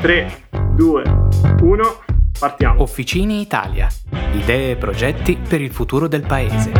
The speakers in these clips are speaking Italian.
3, 2, 1, partiamo. Officine Italia. Idee e progetti per il futuro del paese.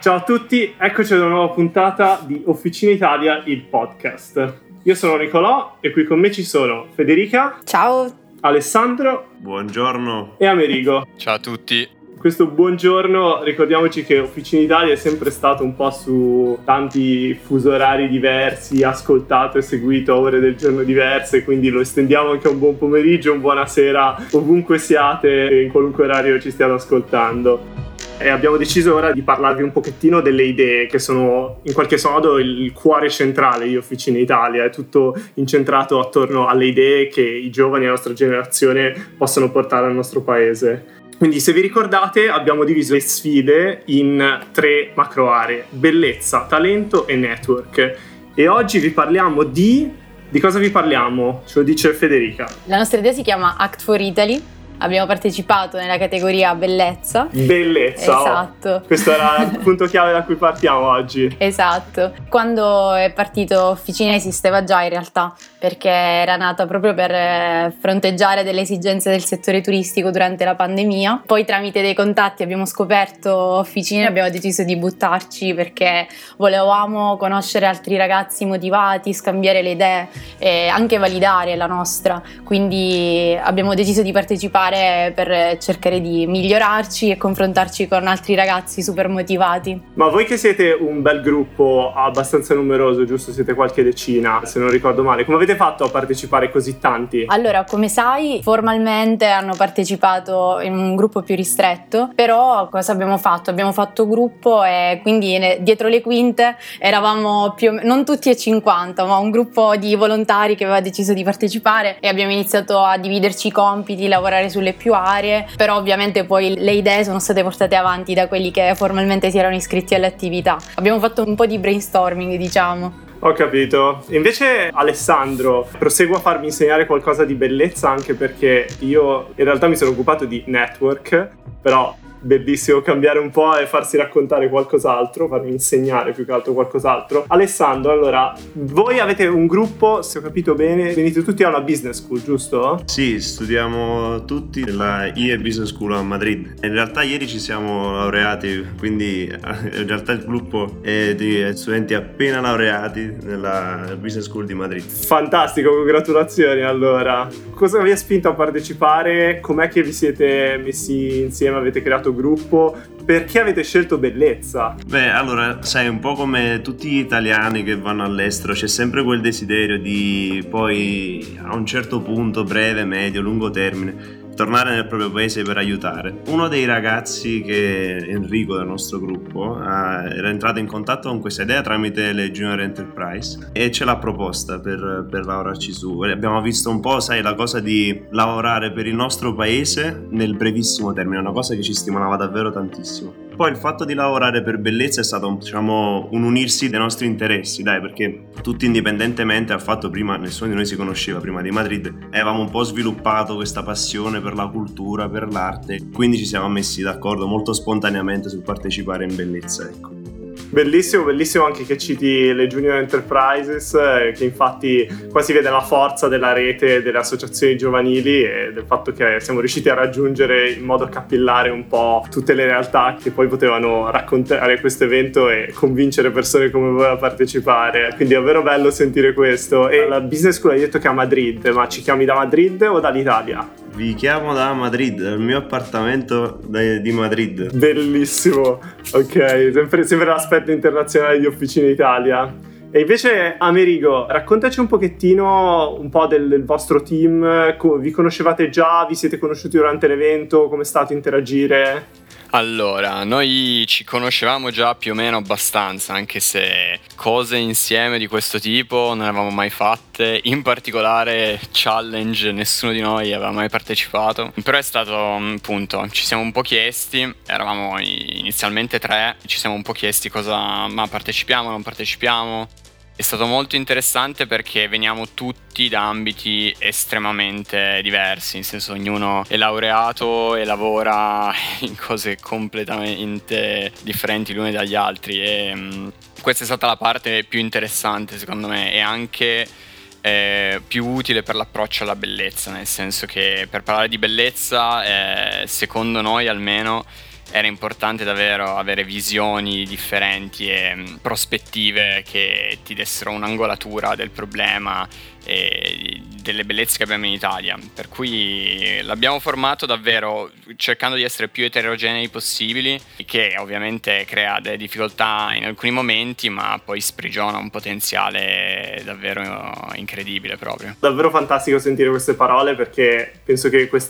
Ciao a tutti, eccoci ad una nuova puntata di Officine Italia, il podcast. Io sono Nicolò e qui con me ci sono Federica. Ciao. Alessandro. Buongiorno. E Amerigo. Ciao a tutti questo buongiorno ricordiamoci che Officina Italia è sempre stato un po' su tanti fuso orari diversi, ascoltato e seguito a ore del giorno diverse, quindi lo estendiamo anche a un buon pomeriggio, un buonasera, ovunque siate e in qualunque orario ci stiano ascoltando. E abbiamo deciso ora di parlarvi un pochettino delle idee che sono in qualche modo il cuore centrale di Officina Italia, è tutto incentrato attorno alle idee che i giovani della nostra generazione possono portare al nostro paese. Quindi se vi ricordate abbiamo diviso le sfide in tre macro aree, bellezza, talento e network. E oggi vi parliamo di... Di cosa vi parliamo? Ce lo dice Federica. La nostra idea si chiama Act for Italy abbiamo partecipato nella categoria bellezza. Bellezza. Oh. Esatto. Oh. Questo era il punto chiave da cui partiamo oggi. Esatto. Quando è partito Officina esisteva già in realtà, perché era nata proprio per eh, fronteggiare delle esigenze del settore turistico durante la pandemia. Poi tramite dei contatti abbiamo scoperto Officina e abbiamo deciso di buttarci perché volevamo conoscere altri ragazzi motivati, scambiare le idee e anche validare la nostra. Quindi abbiamo deciso di partecipare fare per cercare di migliorarci e confrontarci con altri ragazzi super motivati. Ma voi che siete un bel gruppo abbastanza numeroso, giusto? Siete qualche decina, se non ricordo male. Come avete fatto a partecipare così tanti? Allora, come sai, formalmente hanno partecipato in un gruppo più ristretto, però cosa abbiamo fatto? Abbiamo fatto gruppo e quindi dietro le quinte eravamo più o meno, non tutti e 50, ma un gruppo di volontari che aveva deciso di partecipare e abbiamo iniziato a dividerci i compiti, lavorare su sulle più aree, però ovviamente poi le idee sono state portate avanti da quelli che formalmente si erano iscritti alle attività. Abbiamo fatto un po' di brainstorming, diciamo. Ho capito. Invece Alessandro, proseguo a farmi insegnare qualcosa di bellezza anche perché io in realtà mi sono occupato di network, però bellissimo cambiare un po' e farsi raccontare qualcos'altro, farmi insegnare più che altro qualcos'altro. Alessandro, allora, voi avete un gruppo, se ho capito bene, venite tutti a una business school, giusto? Sì, studiamo tutti la IE Business School a Madrid. In realtà ieri ci siamo laureati, quindi in realtà il gruppo è di studenti appena laureati nella Business School di Madrid. Fantastico, congratulazioni allora. Cosa vi ha spinto a partecipare? Com'è che vi siete messi insieme? Avete creato questo gruppo perché avete scelto bellezza? Beh, allora, sai, un po' come tutti gli italiani che vanno all'estero, c'è sempre quel desiderio di poi a un certo punto, breve, medio, lungo termine, tornare nel proprio paese per aiutare. Uno dei ragazzi che Enrico del nostro gruppo era entrato in contatto con questa idea tramite le Junior Enterprise e ce l'ha proposta per, per lavorarci su. Abbiamo visto un po', sai, la cosa di lavorare per il nostro paese nel brevissimo termine, una cosa che ci stimolava davvero tantissimo. Poi il fatto di lavorare per bellezza è stato diciamo, un unirsi dei nostri interessi, dai, perché tutti indipendentemente dal fatto prima nessuno di noi si conosceva prima di Madrid, avevamo un po' sviluppato questa passione per la cultura, per l'arte, quindi ci siamo messi d'accordo molto spontaneamente sul partecipare in bellezza, ecco. Bellissimo, bellissimo anche che citi le Junior Enterprises, eh, che infatti qua si vede la forza della rete delle associazioni giovanili e del fatto che siamo riusciti a raggiungere in modo capillare un po' tutte le realtà che poi potevano raccontare questo evento e convincere persone come voi a partecipare. Quindi è davvero bello sentire questo. E la business school hai detto che è a Madrid, ma ci chiami da Madrid o dall'Italia? Vi chiamo da Madrid, dal mio appartamento di Madrid. Bellissimo, ok, sempre, sempre l'aspetto internazionale di Officina Italia. E invece Amerigo, raccontaci un pochettino un po' del, del, vostro team, vi conoscevate già, vi siete conosciuti durante l'evento, come è stato interagire? Allora, noi ci conoscevamo già più o meno abbastanza, anche se cose insieme di questo tipo non avevamo mai fatte, in particolare challenge nessuno di noi aveva mai partecipato, però è stato appunto, ci siamo un po' chiesti, eravamo inizialmente tre, ci siamo un po' chiesti cosa, ma partecipiamo, non partecipiamo, È stato molto interessante perché veniamo tutti da ambiti estremamente diversi, nel senso ognuno è laureato e lavora in cose completamente differenti l'uno dagli altri e um, questa è stata la parte più interessante secondo me e anche eh, più utile per l'approccio alla bellezza, nel senso che per parlare di bellezza, eh, secondo noi almeno, era importante davvero avere visioni differenti e prospettive che ti dessero un'angolatura del problema e delle bellezze che abbiamo in Italia. Per cui l'abbiamo formato davvero cercando di essere più eterogenei possibili, che ovviamente crea delle difficoltà in alcuni momenti, ma poi sprigiona un potenziale davvero incredibile proprio. Davvero fantastico sentire queste parole perché penso che questo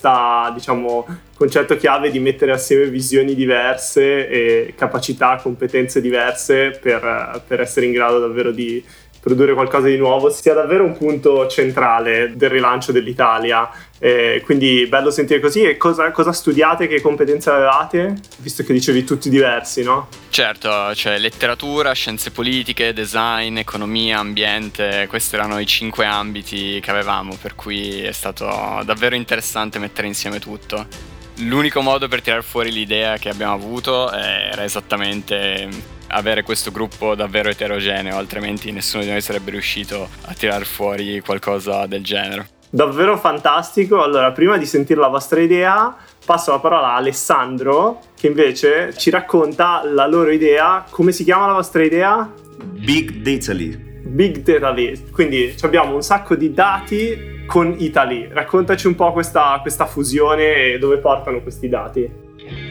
diciamo, concetto chiave di mettere assieme visioni diverse e capacità, competenze diverse per, per essere in grado davvero di produrre qualcosa di nuovo sia davvero un punto centrale del rilancio dell'Italia. Eh, quindi bello sentire così. E cosa, cosa, studiate? Che competenze avevate? Visto che dicevi tutti diversi, no? Certo, cioè letteratura, scienze politiche, design, economia, ambiente, questi erano i cinque ambiti che avevamo, per cui è stato davvero interessante mettere insieme tutto. L'unico modo per tirare fuori l'idea che abbiamo avuto era esattamente avere questo gruppo davvero eterogeneo, altrimenti nessuno di noi sarebbe riuscito a tirar fuori qualcosa del genere. Davvero fantastico. Allora, prima di sentire la vostra idea, passo la parola a Alessandro, che invece ci racconta la loro idea. Come si chiama la vostra idea? Big Dataly. Big Dataly. Quindi abbiamo un sacco di dati con Italy. Raccontaci un po' questa, questa fusione e dove portano questi dati.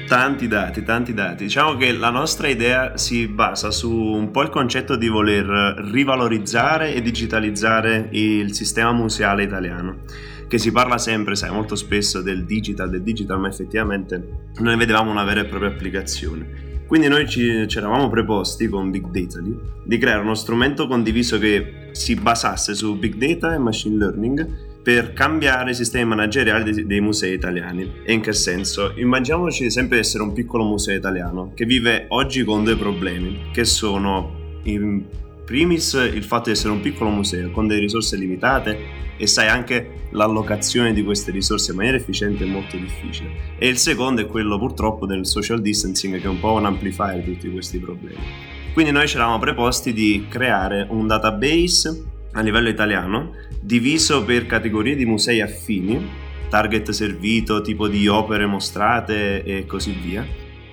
Tanti dati, tanti dati. Diciamo che la nostra idea si basa su un po' il concetto di voler rivalorizzare e digitalizzare il sistema museale italiano. Che si parla sempre, sai, molto spesso del digital, del digital, ma effettivamente noi vedevamo una vera e propria applicazione. Quindi noi ci, ci eravamo preposti con Big Data di creare uno strumento condiviso che si basasse su Big Data e Machine Learning per cambiare i sistemi manageriali dei, dei, musei italiani. E in che senso? Immaginiamoci sempre di essere un piccolo museo italiano che vive oggi con due problemi, che sono in primis il fatto di essere un piccolo museo con delle risorse limitate e sai anche l'allocazione di queste risorse in maniera efficiente è molto difficile. E il secondo è quello purtroppo del social distancing che è un po' un amplifier di tutti questi problemi. Quindi noi ci eravamo preposti di creare un database a livello italiano diviso per categorie di musei affini, target servito, tipo di opere mostrate e così via,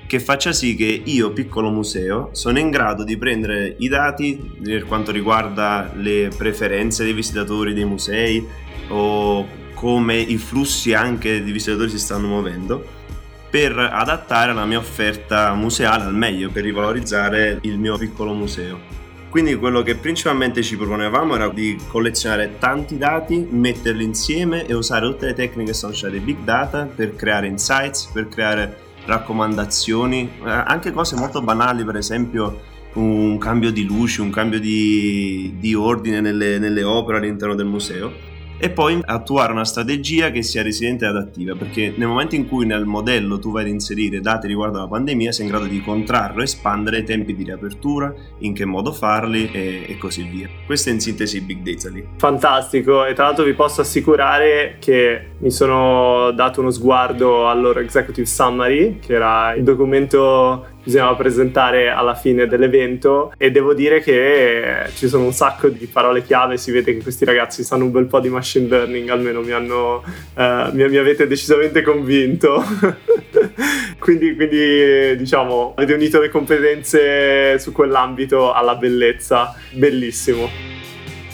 che faccia sì che io, piccolo museo, sono in grado di prendere i dati per quanto riguarda le preferenze dei visitatori dei musei o come i flussi anche di visitatori si stanno muovendo per adattare la mia offerta museale al meglio, per rivalorizzare il mio piccolo museo. Quindi quello che principalmente ci proponevamo era di collezionare tanti dati, metterli insieme e usare tutte le tecniche che sono state big data per creare insights, per creare raccomandazioni, eh, anche cose molto banali, per esempio un cambio di luce, un cambio di, di ordine nelle, nelle opere all'interno del museo e poi attuare una strategia che sia resiliente ed adattiva, perché nel momento in cui nel modello tu vai ad inserire dati riguardo alla pandemia, sei in grado di contrarre o espandere i tempi di riapertura, in che modo farli e, e così via. Questo è in sintesi Big Data lì. Fantastico, e tra l'altro vi posso assicurare che mi sono dato uno sguardo al loro executive summary, che era il documento bisognava presentare alla fine dell'evento e devo dire che ci sono un sacco di parole chiave, si vede che questi ragazzi sanno un bel po' di machine learning, almeno mi, hanno, uh, mi, mi avete decisamente convinto. quindi, quindi diciamo avete unito le competenze su quell'ambito alla bellezza, bellissimo.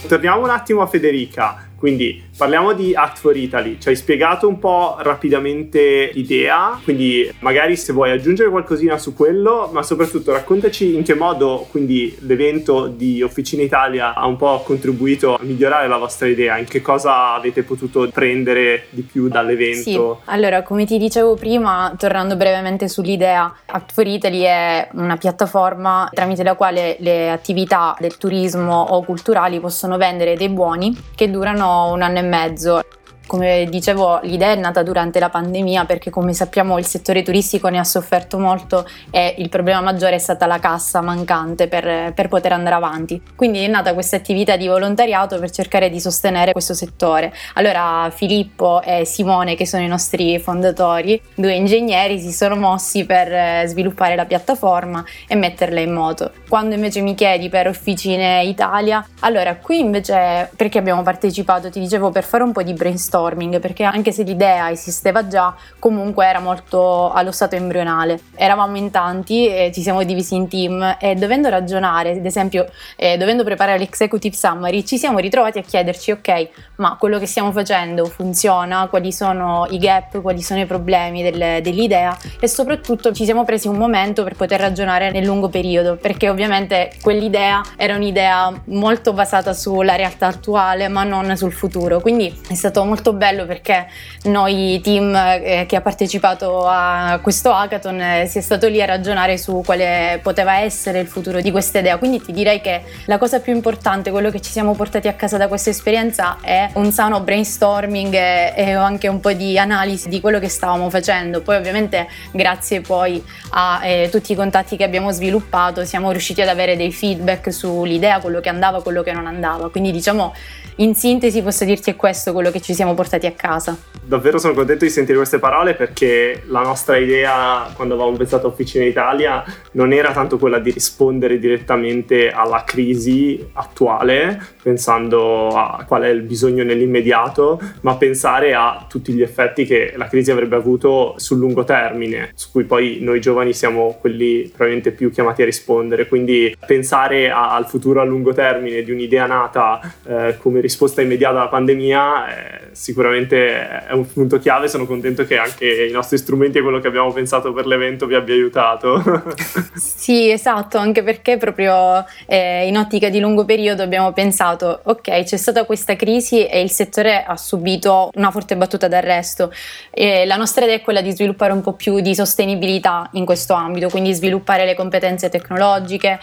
Torniamo un attimo a Federica. Quindi parliamo di Act for Italy, ci hai spiegato un po' rapidamente l'idea, quindi magari se vuoi aggiungere qualcosina su quello, ma soprattutto raccontaci in che modo quindi l'evento di Officina Italia ha un po' contribuito a migliorare la vostra idea, in che cosa avete potuto prendere di più dall'evento. Sì, allora come ti dicevo prima, tornando brevemente sull'idea, Act for Italy è una piattaforma tramite la quale le attività del turismo o culturali possono vendere dei buoni che durano un anno e mezzo mezzo come dicevo l'idea è nata durante la pandemia perché come sappiamo il settore turistico ne ha sofferto molto e il problema maggiore è stata la cassa mancante per, per poter andare avanti. Quindi è nata questa attività di volontariato per cercare di sostenere questo settore. Allora Filippo e Simone, che sono i nostri fondatori, due ingegneri, si sono mossi per eh, sviluppare la piattaforma e metterla in moto. Quando invece mi chiedi per Officine Italia, allora qui invece perché abbiamo partecipato, ti dicevo, per fare un po' di brainstorming, perché anche se l'idea esisteva già, comunque era molto allo stato embrionale. Eravamo in tanti, e ci siamo divisi in team e dovendo ragionare, ad esempio, eh, dovendo preparare l'executive summary, ci siamo ritrovati a chiederci, ok, ma quello che stiamo facendo funziona? Quali sono i gap? Quali sono i problemi del, dell'idea? E soprattutto ci siamo presi un momento per poter ragionare nel lungo periodo, perché ovviamente quell'idea era un'idea molto basata sulla realtà attuale, ma non sul futuro. Quindi è stato molto bello perché noi team eh, che ha partecipato a questo hackathon eh, si è stato lì a ragionare su quale poteva essere il futuro di questa idea. Quindi ti direi che la cosa più importante, quello che ci siamo portati a casa da questa esperienza è un sano brainstorming e, e anche un po' di analisi di quello che stavamo facendo. Poi ovviamente grazie poi a eh, tutti i contatti che abbiamo sviluppato siamo riusciti ad avere dei feedback sull'idea, quello che andava, quello che non andava. Quindi diciamo in sintesi posso dirti è questo quello che ci siamo portati a casa. Davvero sono contento di sentire queste parole perché la nostra idea quando avevamo pensato a Officina Italia non era tanto quella di rispondere direttamente alla crisi attuale, pensando a qual è il bisogno nell'immediato, ma pensare a tutti gli effetti che la crisi avrebbe avuto sul lungo termine, su cui poi noi giovani siamo quelli probabilmente più chiamati a rispondere. Quindi pensare a, al futuro a lungo termine di un'idea nata eh, come risposta immediata alla pandemia eh, sicuramente è un punto chiave. Sono contento che anche i nostri strumenti e quello che abbiamo pensato per l'evento vi abbia aiutato. sì, esatto, anche perché proprio eh, in ottica di lungo periodo abbiamo pensato, ok, c'è stata questa crisi e il settore ha subito una forte battuta d'arresto. E la nostra idea è quella di sviluppare un po' più di sostenibilità in questo ambito, quindi sviluppare le competenze tecnologiche,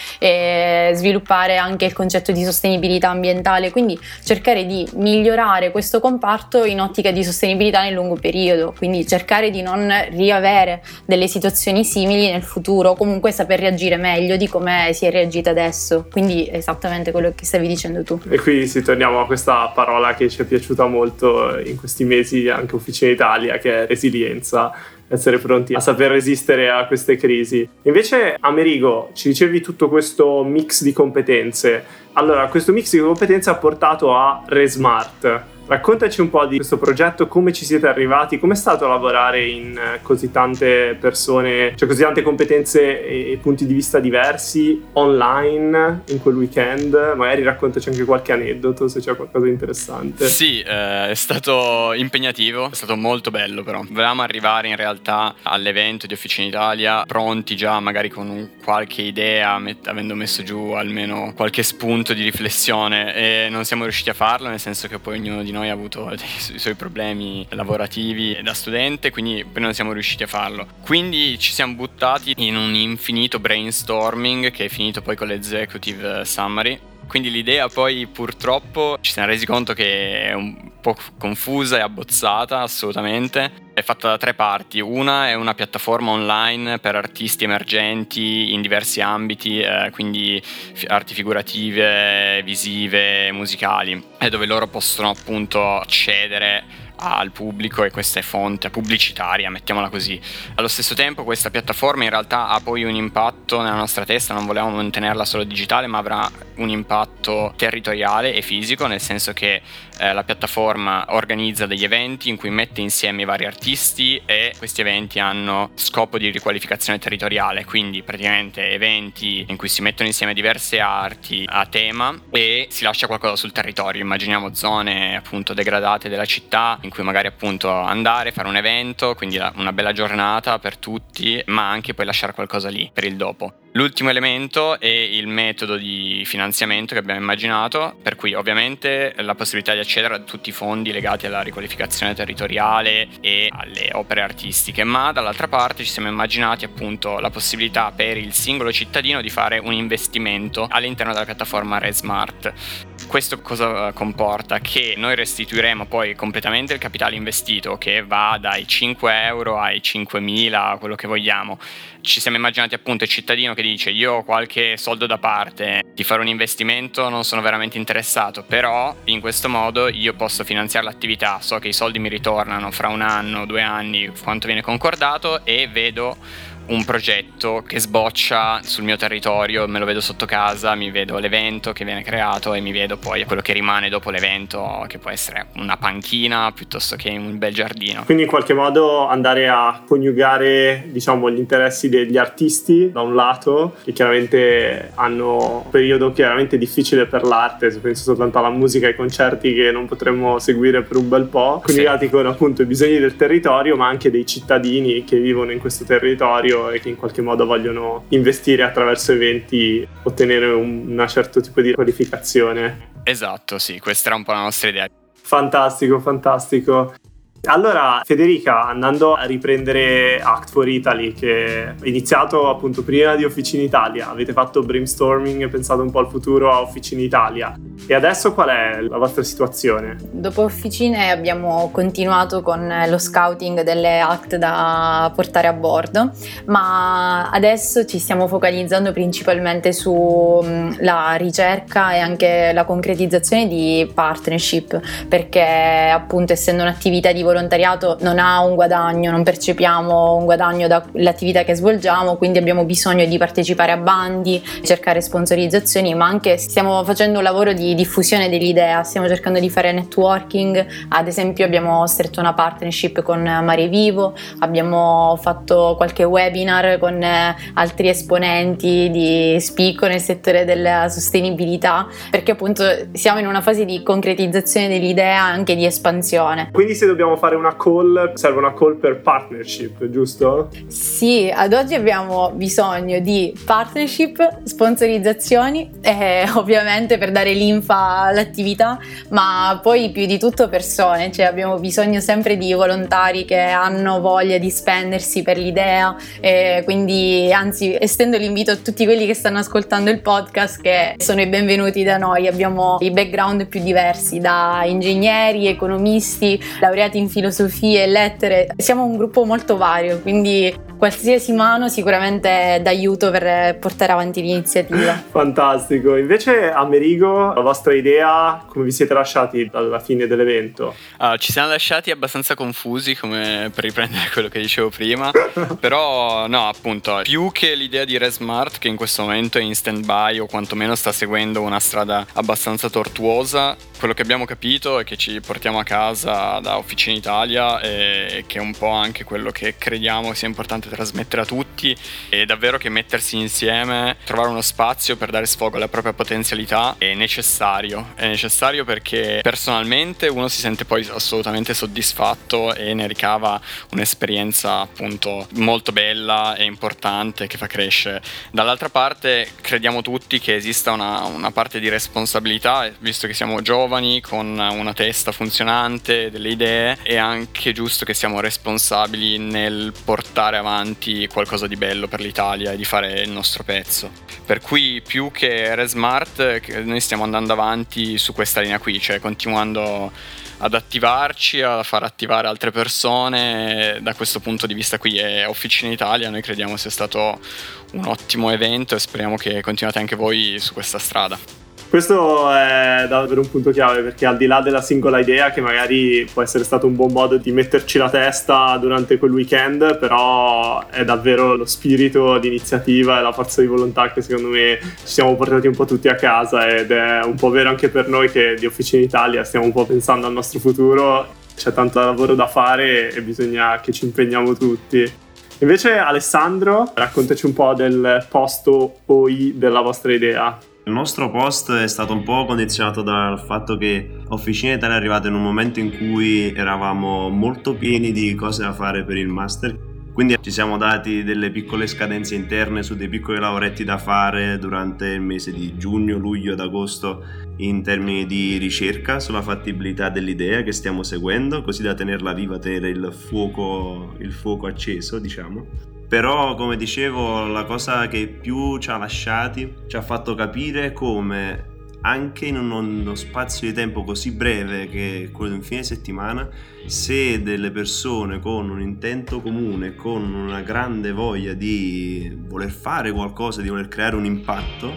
sviluppare anche il concetto di sostenibilità ambientale, quindi cercare di migliorare questo comparto in ottica di sostenibilità nel lungo periodo, quindi cercare di non riavere delle situazioni simili nel futuro, comunque saper reagire meglio di come si è reagito adesso, quindi esattamente quello che stavi dicendo tu. E qui si torniamo a questa parola che ci è piaciuta molto in questi mesi anche Officina Italia, che è resilienza essere pronti a saper resistere a queste crisi. Invece, Amerigo, ci dicevi tutto questo mix di competenze. Allora, questo mix di competenze ha portato a Resmart Raccontaci un po' di questo progetto, come ci siete arrivati, com'è stato lavorare in eh, così tante persone, cioè così tante competenze e punti di vista diversi online in quel weekend. Magari raccontaci anche qualche aneddoto se c'è qualcosa di interessante. Sì, eh, è stato impegnativo, è stato molto bello però. Volevamo arrivare in realtà all'evento di Officina Italia pronti già magari con un, qualche idea, met- avendo messo giù almeno qualche spunto di riflessione e non siamo riusciti a farlo, nel senso che poi ognuno di noi noi ha avuto i suoi problemi lavorativi da studente, quindi poi non siamo riusciti a farlo. Quindi ci siamo buttati in un infinito brainstorming che è finito poi con l'executive summary quindi l'idea poi purtroppo ci siamo resi conto che è un po' confusa e abbozzata assolutamente. È fatta da tre parti. Una è una piattaforma online per artisti emergenti in diversi ambiti, eh, quindi arti figurative, visive, musicali, dove loro possono appunto accedere al pubblico e questa è fonte pubblicitaria, mettiamola così. Allo stesso tempo questa piattaforma in realtà ha poi un impatto nella nostra testa, non volevamo mantenerla solo digitale, ma avrà un impatto territoriale e fisico, nel senso che eh, la piattaforma organizza degli eventi in cui mette insieme i vari artisti e questi eventi hanno scopo di riqualificazione territoriale, quindi praticamente eventi in cui si mettono insieme diverse arti a tema e si lascia qualcosa sul territorio. Immaginiamo zone appunto degradate della città in cui magari appunto andare, fare un evento, quindi una bella giornata per tutti, ma anche poi lasciare qualcosa lì per il dopo. L'ultimo elemento è il metodo di finanziamento che abbiamo immaginato, per cui ovviamente la possibilità di accedere a tutti i fondi legati alla riqualificazione territoriale e alle opere artistiche, ma dall'altra parte ci siamo immaginati appunto la possibilità per il singolo cittadino di fare un investimento all'interno della piattaforma RedSmart. Questo cosa comporta? Che noi restituiremo poi completamente il capitale investito che va dai 5 euro ai 5.000, quello che vogliamo. Ci siamo immaginati appunto il cittadino che dice io ho qualche soldo da parte, di fare un investimento non sono veramente interessato, però in questo modo io posso finanziare l'attività, so che i soldi mi ritornano fra un anno, due anni, quanto viene concordato e vedo un progetto che sboccia sul mio territorio, me lo vedo sotto casa, mi vedo l'evento che viene creato e mi vedo poi quello che rimane dopo l'evento, che può essere una panchina piuttosto che un bel giardino. Quindi in qualche modo andare a coniugare diciamo, gli interessi degli artisti da un lato, che chiaramente hanno un periodo chiaramente difficile per l'arte, se penso soltanto alla musica e ai concerti che non potremmo seguire per un bel po', coniugati sì. con appunto i bisogni del territorio, ma anche dei cittadini che vivono in questo territorio e che in qualche modo vogliono investire attraverso eventi, ottenere un, un certo tipo di qualificazione. Esatto, sì, questa era un po' la nostra idea. Fantastico, fantastico. Allora, Federica, andando a riprendere Act for Italy, che è iniziato appunto prima di Officina Italia, avete fatto brainstorming e pensato un po' al futuro a Officina Italia. E adesso qual è la vostra situazione? Dopo Officine abbiamo continuato con lo scouting delle Act da portare a bordo, ma adesso ci stiamo focalizzando principalmente sulla ricerca e anche la concretizzazione di partnership, perché appunto essendo un'attività di volontariato non ha un guadagno, non percepiamo un guadagno dall'attività che svolgiamo, quindi abbiamo bisogno di partecipare a bandi, cercare sponsorizzazioni, ma anche stiamo facendo un lavoro di diffusione dell'idea, stiamo cercando di fare networking, ad esempio abbiamo stretto una partnership con Mare Vivo, abbiamo fatto qualche webinar con altri esponenti di spicco nel settore della sostenibilità, perché appunto siamo in una fase di concretizzazione dell'idea anche di espansione. Quindi se dobbiamo fare una call, serve una call per partnership, giusto? Sì, ad oggi abbiamo bisogno di partnership, sponsorizzazioni e ovviamente per dare linfa all'attività, ma poi più di tutto persone, cioè abbiamo bisogno sempre di volontari che hanno voglia di spendersi per l'idea e quindi anzi estendo l'invito a tutti quelli che stanno ascoltando il podcast che sono i benvenuti da noi, abbiamo i background più diversi, da ingegneri, economisti, laureati in filosofie e lettere. Siamo un gruppo molto vario, quindi qualsiasi mano sicuramente è d'aiuto per portare avanti l'iniziativa. Fantastico. Invece Amerigo, la vostra idea, come vi siete lasciati alla fine dell'evento? Uh, ci siamo lasciati abbastanza confusi, come per riprendere quello che dicevo prima, però no, appunto, più che l'idea di Resmart che in questo momento è in stand-by o quantomeno sta seguendo una strada abbastanza tortuosa, quello che abbiamo capito e che ci portiamo a casa da Officina Italia e che è un po' anche quello che crediamo sia importante trasmettere a tutti e davvero che mettersi insieme, trovare uno spazio per dare sfogo alla propria potenzialità è necessario. È necessario perché personalmente uno si sente poi assolutamente soddisfatto e ne ricava un'esperienza appunto molto bella e importante che fa crescere. Dall'altra parte crediamo tutti che esista una, una parte di responsabilità, visto che siamo giovani con una testa funzionante, delle idee, è anche giusto che siamo responsabili nel portare avanti qualcosa di bello per l'Italia e di fare il nostro pezzo. Per cui più che Resmart noi stiamo andando avanti su questa linea qui, cioè continuando ad attivarci, a far attivare altre persone da questo punto di vista qui è Officina Italia, noi crediamo sia stato un ottimo evento e speriamo che continuate anche voi su questa strada. Questo è davvero un punto chiave perché al di là della singola idea che magari può essere stato un buon modo di metterci la testa durante quel weekend, però è davvero lo spirito di iniziativa e la forza di volontà che secondo me ci siamo portati un po' tutti a casa ed è un po' vero anche per noi che di Officina Italia stiamo un po' pensando al nostro futuro, c'è tanto lavoro da fare e bisogna che ci impegniamo tutti. Invece Alessandro, raccontaci un po' del posto OI della vostra idea. Il nostro post è stato un po' condizionato dal fatto che Officina Italia è arrivata in un momento in cui eravamo molto pieni di cose da fare per il master. Quindi ci siamo dati delle piccole scadenze interne su dei piccoli lavoretti da fare durante il mese di giugno, luglio ed agosto in termini di ricerca sulla fattibilità dell'idea che stiamo seguendo, così da tenerla viva, tenere il fuoco, il fuoco acceso, diciamo. Però, come dicevo, la cosa che più ci ha lasciati ci ha fatto capire come anche in uno spazio di tempo così breve che quello di un fine settimana, se delle persone con un intento comune, con una grande voglia di voler fare qualcosa, di voler creare un impatto,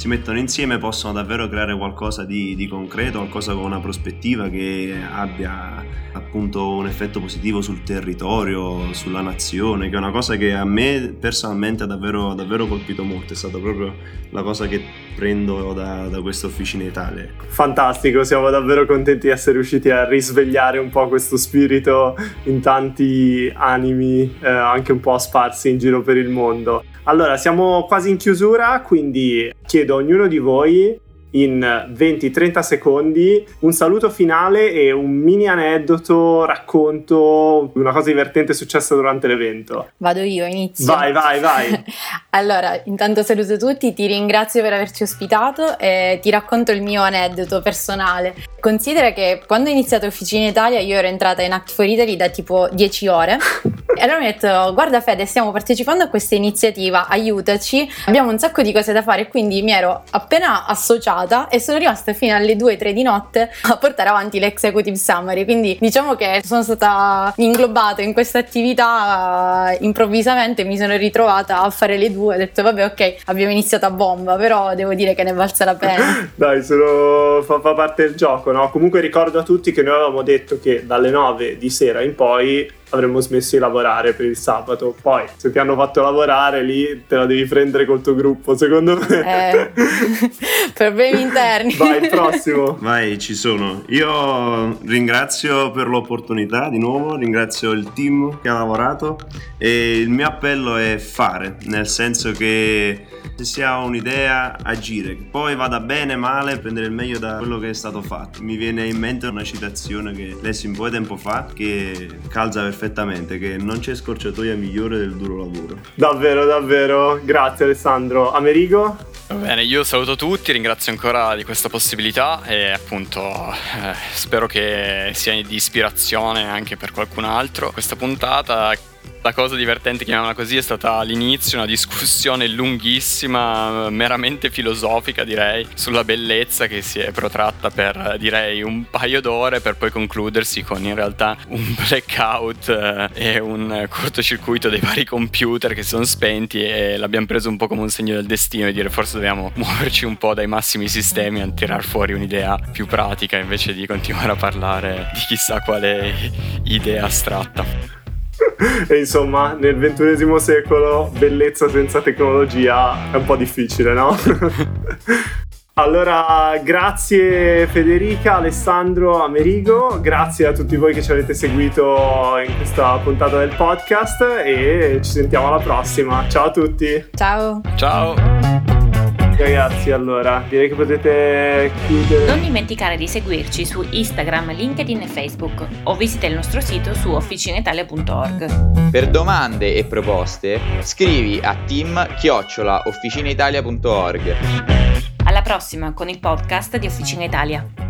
si mettono insieme possono davvero creare qualcosa di, di, concreto, qualcosa con una prospettiva che abbia appunto un effetto positivo sul territorio, sulla nazione, che è una cosa che a me personalmente ha davvero, davvero colpito molto, è stata proprio la cosa che prendo da, da questa officina Italia. Fantastico, siamo davvero contenti di essere riusciti a risvegliare un po' questo spirito in tanti animi, eh, anche un po' sparsi in giro per il mondo. Allora, siamo quasi in chiusura, quindi chiedo a ognuno di voi in 20-30 secondi un saluto finale e un mini aneddoto, racconto, una cosa divertente successa durante l'evento. Vado io, inizio. Vai, vai, vai. allora, intanto saluto tutti, ti ringrazio per averci ospitato e ti racconto il mio aneddoto personale. Considera che quando ho iniziato Officina Italia io ero entrata in Act for Italy da tipo 10 ore e allora mi ha detto guarda Fede stiamo partecipando a questa iniziativa, aiutaci, abbiamo un sacco di cose da fare quindi mi ero appena associata e sono rimasta fino alle 2-3 di notte a portare avanti l'executive summary. Quindi diciamo che sono stata inglobata in questa attività improvvisamente mi sono ritrovata a fare le due. Ho detto vabbè ok abbiamo iniziato a bomba però devo dire che ne valsa la pena. Dai sono... fa, fa parte del gioco no? Comunque ricordo a tutti che noi avevamo detto che dalle 9 di sera in poi avremmo smesso di lavorare per il sabato. Poi, se ti hanno fatto lavorare lì, te la devi prendere col tuo gruppo, secondo me. Eh, problemi interni. Vai, prossimo. Vai, ci sono. Io ringrazio per l'opportunità di nuovo, ringrazio il team che ha lavorato e il mio appello è fare, nel senso che se si ha un'idea, agire. Poi vada bene, male, prendere il meglio da quello che è stato fatto. Mi viene in mente una citazione che lessi un po' di tempo fa che calza perfettamente, che non c'è scorciatoia migliore del duro lavoro. Davvero, davvero. Grazie Alessandro. Amerigo? Va bene, io saluto tutti, ringrazio ancora di questa possibilità e appunto eh, spero che sia di ispirazione anche per qualcun altro. Questa puntata la cosa divertente, chiamiamola così, è stata all'inizio una discussione lunghissima, meramente filosofica direi, sulla bellezza che si è protratta per direi un paio d'ore per poi concludersi con in realtà un blackout eh, e un cortocircuito dei vari computer che sono spenti e l'abbiamo preso un po' come un segno del destino e dire forse dobbiamo muoverci un po' dai massimi sistemi a tirar fuori un'idea più pratica invece di continuare a parlare di chissà quale idea astratta e insomma, nel ventunesimo secolo, bellezza senza tecnologia è un po' difficile, no? Allora, grazie Federica, Alessandro, Amerigo, grazie a tutti voi che ci avete seguito in questa puntata del podcast e ci sentiamo alla prossima. Ciao a tutti. Ciao. Ciao ragazzi, allora direi che potete chiudere. Non dimenticare di seguirci su Instagram, LinkedIn e Facebook o visita il nostro sito su officinitalia.org. Per domande e proposte scrivi a team-officinaitalia.org. Alla prossima con il podcast di Officina Italia.